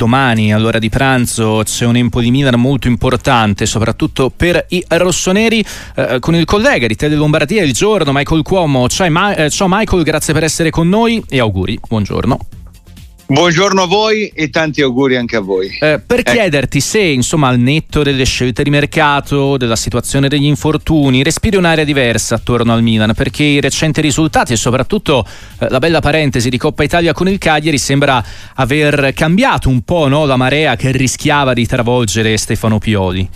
Domani all'ora di pranzo c'è un Empoli Milan molto importante, soprattutto per i rossoneri, eh, con il collega di Tele Lombardia il giorno, Michael Cuomo. Ciao, Ma- eh, ciao Michael, grazie per essere con noi e auguri, buongiorno. Buongiorno a voi e tanti auguri anche a voi. Eh, per ecco. chiederti se, insomma, al netto delle scelte di mercato, della situazione degli infortuni, respiri un'area diversa attorno al Milan, perché i recenti risultati e soprattutto eh, la bella parentesi di Coppa Italia con il Cagliari sembra aver cambiato un po' no, la marea che rischiava di travolgere Stefano Pioli.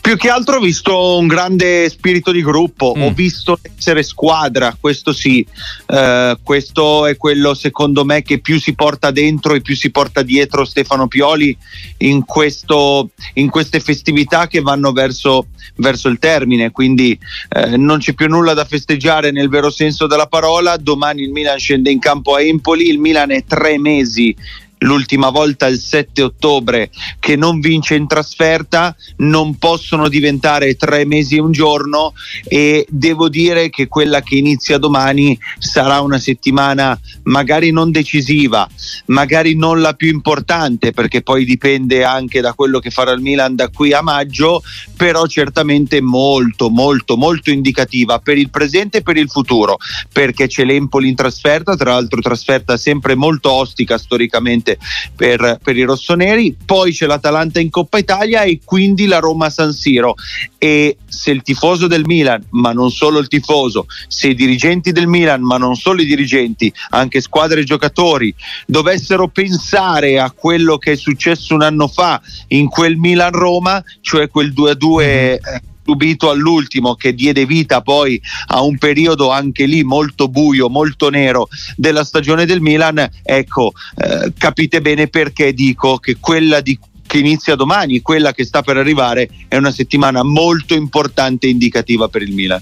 Più che altro ho visto un grande spirito di gruppo, mm. ho visto essere squadra, questo sì, uh, questo è quello secondo me che più si porta dentro e più si porta dietro Stefano Pioli in, questo, in queste festività che vanno verso, verso il termine, quindi uh, non c'è più nulla da festeggiare nel vero senso della parola, domani il Milan scende in campo a Empoli, il Milan è tre mesi l'ultima volta il 7 ottobre che non vince in trasferta non possono diventare tre mesi e un giorno e devo dire che quella che inizia domani sarà una settimana magari non decisiva magari non la più importante perché poi dipende anche da quello che farà il Milan da qui a maggio però certamente molto molto molto indicativa per il presente e per il futuro perché c'è l'Empoli in trasferta tra l'altro trasferta sempre molto ostica storicamente importante per, per i rossoneri, poi c'è l'Atalanta in Coppa Italia e quindi la Roma San Siro. E se il tifoso del Milan, ma non solo il tifoso, se i dirigenti del Milan, ma non solo i dirigenti, anche squadre e giocatori, dovessero pensare a quello che è successo un anno fa in quel Milan-Roma, cioè quel 2-2 subito all'ultimo che diede vita poi a un periodo anche lì molto buio, molto nero della stagione del Milan, ecco, eh, capite bene perché dico che quella di che inizia domani, quella che sta per arrivare, è una settimana molto importante e indicativa per il Milan.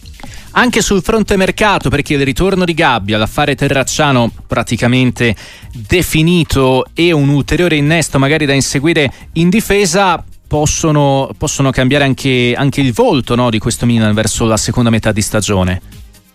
Anche sul fronte mercato, perché il ritorno di Gabbia, l'affare Terracciano praticamente definito e un ulteriore innesto magari da inseguire in difesa, possono, possono cambiare anche, anche il volto no, di questo Milan verso la seconda metà di stagione.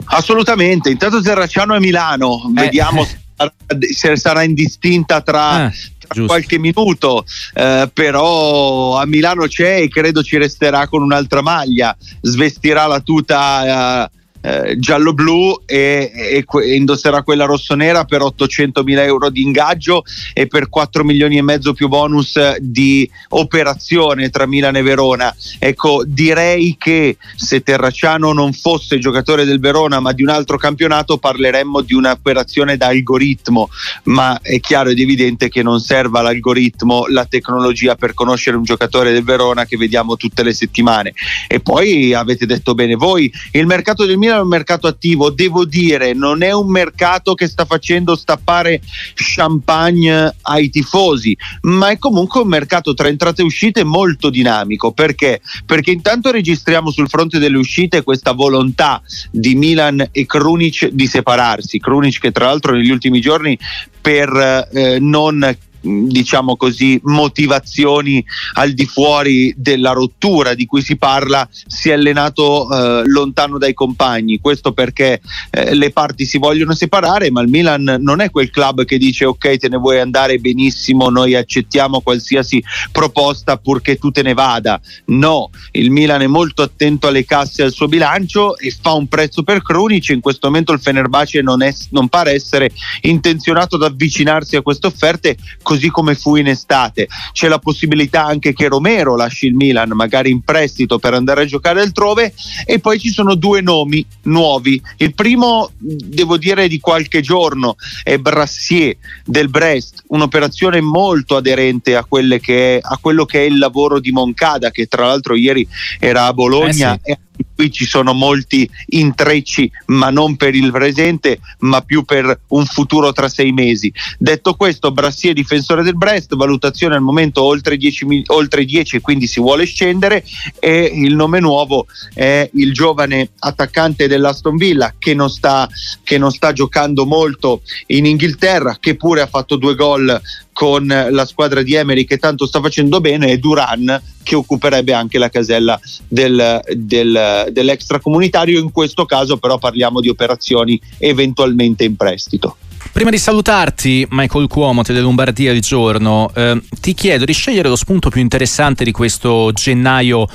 Assolutamente, intanto Terracciano è Milano, eh. vediamo se sarà indistinta tra, eh, tra qualche minuto, eh, però a Milano c'è e credo ci resterà con un'altra maglia, svestirà la tuta eh, eh, giallo-blu e, e, e, indosserà quella rosso-nera per 800 mila euro di ingaggio e per 4 milioni e mezzo più bonus di operazione tra Milan e Verona. Ecco, direi che se Terracciano non fosse giocatore del Verona ma di un altro campionato parleremmo di un'operazione da algoritmo, ma è chiaro ed evidente che non serva l'algoritmo, la tecnologia per conoscere un giocatore del Verona che vediamo tutte le settimane. E poi avete detto bene voi, il mercato del Milan è un mercato attivo, devo dire, non è un mercato che sta facendo stappare champagne ai tifosi, ma è comunque un mercato tra entrate e uscite molto dinamico. Perché? Perché intanto registriamo sul fronte delle uscite questa volontà di Milan e Krunic di separarsi. Krunic che tra l'altro negli ultimi giorni per eh, non diciamo così, motivazioni al di fuori della rottura di cui si parla, si è allenato eh, lontano dai compagni. Questo perché eh, le parti si vogliono separare, ma il Milan non è quel club che dice ok, te ne vuoi andare benissimo, noi accettiamo qualsiasi proposta purché tu te ne vada. No, il Milan è molto attento alle casse e al suo bilancio e fa un prezzo per Krunic. In questo momento il Fenerbahce non, è, non pare essere intenzionato ad avvicinarsi a queste offerte così come fu in estate. C'è la possibilità anche che Romero lasci il Milan, magari in prestito per andare a giocare altrove. E poi ci sono due nomi nuovi. Il primo, devo dire, di qualche giorno è Brassier del Brest, un'operazione molto aderente a, che è, a quello che è il lavoro di Moncada, che tra l'altro ieri era a Bologna. Eh sì qui ci sono molti intrecci, ma non per il presente, ma più per un futuro tra sei mesi. Detto questo, Brassier difensore del Brest, valutazione al momento oltre 10, oltre 10 quindi si vuole scendere e il nome nuovo è il giovane attaccante dell'Aston Villa che non sta, che non sta giocando molto in Inghilterra, che pure ha fatto due gol con la squadra di Emery che tanto sta facendo bene e Duran che occuperebbe anche la casella del, del, dell'extracomunitario. In questo caso però parliamo di operazioni eventualmente in prestito. Prima di salutarti, Michael Cuomo, Tele Lombardia di giorno, eh, ti chiedo di scegliere lo spunto più interessante di questo gennaio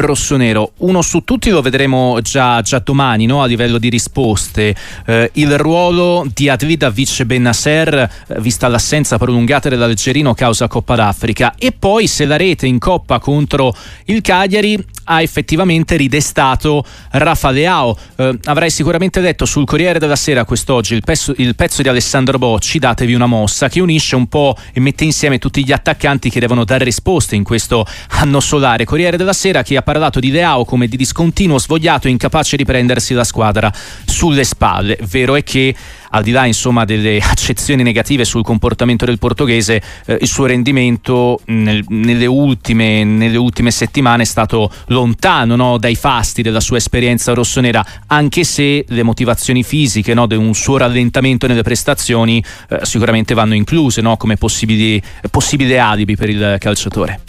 rossonero. Uno su tutti lo vedremo già, già domani no? a livello di risposte. Eh, il ruolo di Adlida Vice Benasser, eh, vista l'assenza prolungata dell'Algerino causa Coppa d'Africa. E poi se la rete in Coppa contro il Cagliari ha effettivamente ridestato Rafa Leao. Eh, avrai sicuramente letto sul Corriere della Sera quest'oggi il pezzo, il pezzo, di Alessandro Bocci, datevi una mossa, che unisce un po' e mette insieme tutti gli attaccanti che devono dare risposte in questo anno solare. Corriere della Sera che ha parlato di Leao come di discontinuo svogliato incapace di prendersi la squadra sulle spalle. Vero è che al di là insomma, delle accezioni negative sul comportamento del portoghese, eh, il suo rendimento nel, nelle, ultime, nelle, ultime, settimane è stato lontano no, dai fasti della sua esperienza rossonera, anche se le motivazioni fisiche no, di un suo rallentamento nelle prestazioni eh, sicuramente vanno incluse no, come possibili, possibile alibi per il calciatore.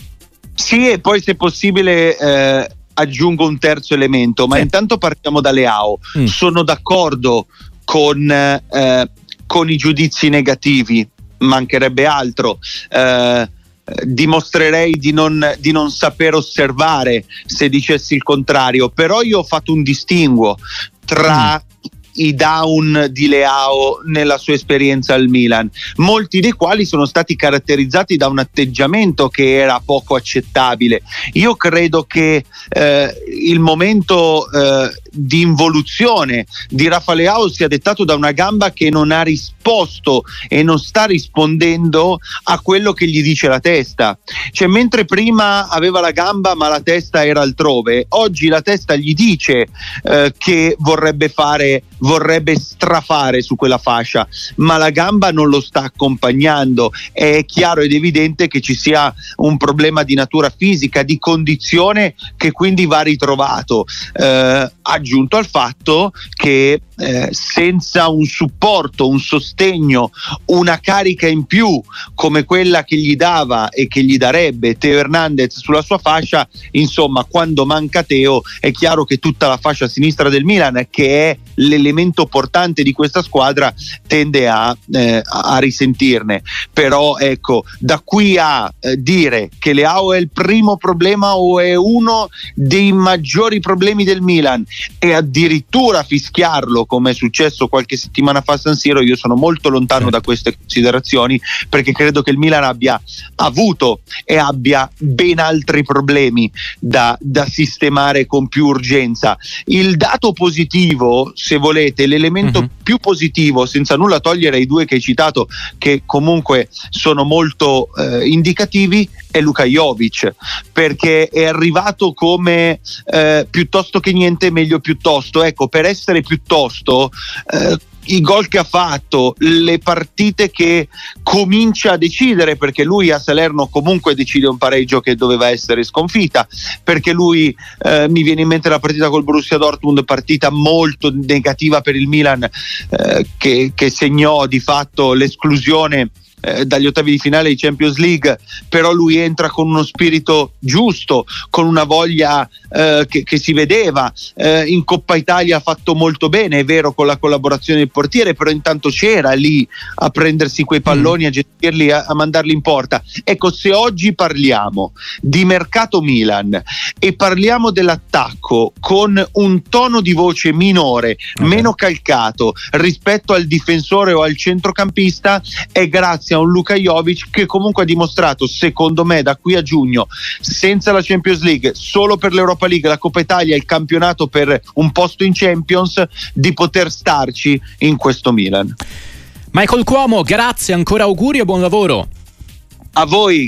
Sì, e poi se possibile eh, aggiungo un terzo elemento, ma sì. intanto partiamo da Leao. Mm. Sono d'accordo con, eh, con i giudizi negativi, mancherebbe altro. Eh, dimostrerei di non, di non, saper osservare se dicessi il contrario, però io ho fatto un distinguo tra mm i down di Leao nella sua esperienza al Milan, molti dei quali sono stati caratterizzati da un atteggiamento che era poco accettabile. Io credo che eh, il momento eh, di involuzione di Rafa Leao sia dettato da una gamba che non ha risposto e non sta rispondendo a quello che gli dice la testa. Cioè, mentre prima aveva la gamba ma la testa era altrove, oggi la testa gli dice eh, che vorrebbe fare vorrebbe strafare su quella fascia, ma la gamba non lo sta accompagnando. È chiaro ed evidente che ci sia un problema di natura fisica, di condizione che quindi va ritrovato, eh, aggiunto al fatto che eh, senza un supporto, un sostegno, una carica in più come quella che gli dava e che gli darebbe Teo Hernandez sulla sua fascia, insomma, quando manca Teo è chiaro che tutta la fascia sinistra del Milan, che è l'elemento portante di questa squadra, tende a, eh, a risentirne. Però ecco, da qui a eh, dire che Leao è il primo problema o è uno dei maggiori problemi del Milan e addirittura fischiarlo come è successo qualche settimana fa a San Siro, io sono molto lontano certo. da queste considerazioni perché credo che il Milan abbia avuto e abbia ben altri problemi da, da sistemare con più urgenza. Il dato positivo, se volete, l'elemento uh-huh. più positivo, senza nulla togliere ai due che hai citato, che comunque sono molto eh, indicativi, è Luka Jovic, perché è arrivato come eh, piuttosto che niente, meglio piuttosto. Ecco, per essere piuttosto, eh, i gol che ha fatto, le partite che comincia a decidere, perché lui a Salerno comunque decide un pareggio che doveva essere sconfitta, perché lui eh, mi viene in mente la partita col Borussia Dortmund, partita molto negativa per il Milan, eh, che, che segnò di fatto l'esclusione eh, dagli ottavi di finale di Champions League, però lui entra con uno spirito giusto, con una voglia eh, che, che, si vedeva. Eh, in Coppa Italia ha fatto molto bene, è vero, con la collaborazione del portiere, però intanto c'era lì a prendersi quei palloni, mm. a gestirli, a, a mandarli in porta. Ecco, se oggi parliamo di mercato Milan e parliamo dell'attacco con un tono di voce minore, okay. meno calcato rispetto al difensore o al centrocampista, è grazie a un Luka Jovic che comunque ha dimostrato, secondo me, da qui a giugno, senza la Champions League, solo per l'Europa League, la Coppa Italia e il campionato per un posto in Champions, di poter starci in questo Milan. Michael Cuomo, grazie, ancora auguri e buon lavoro. A voi.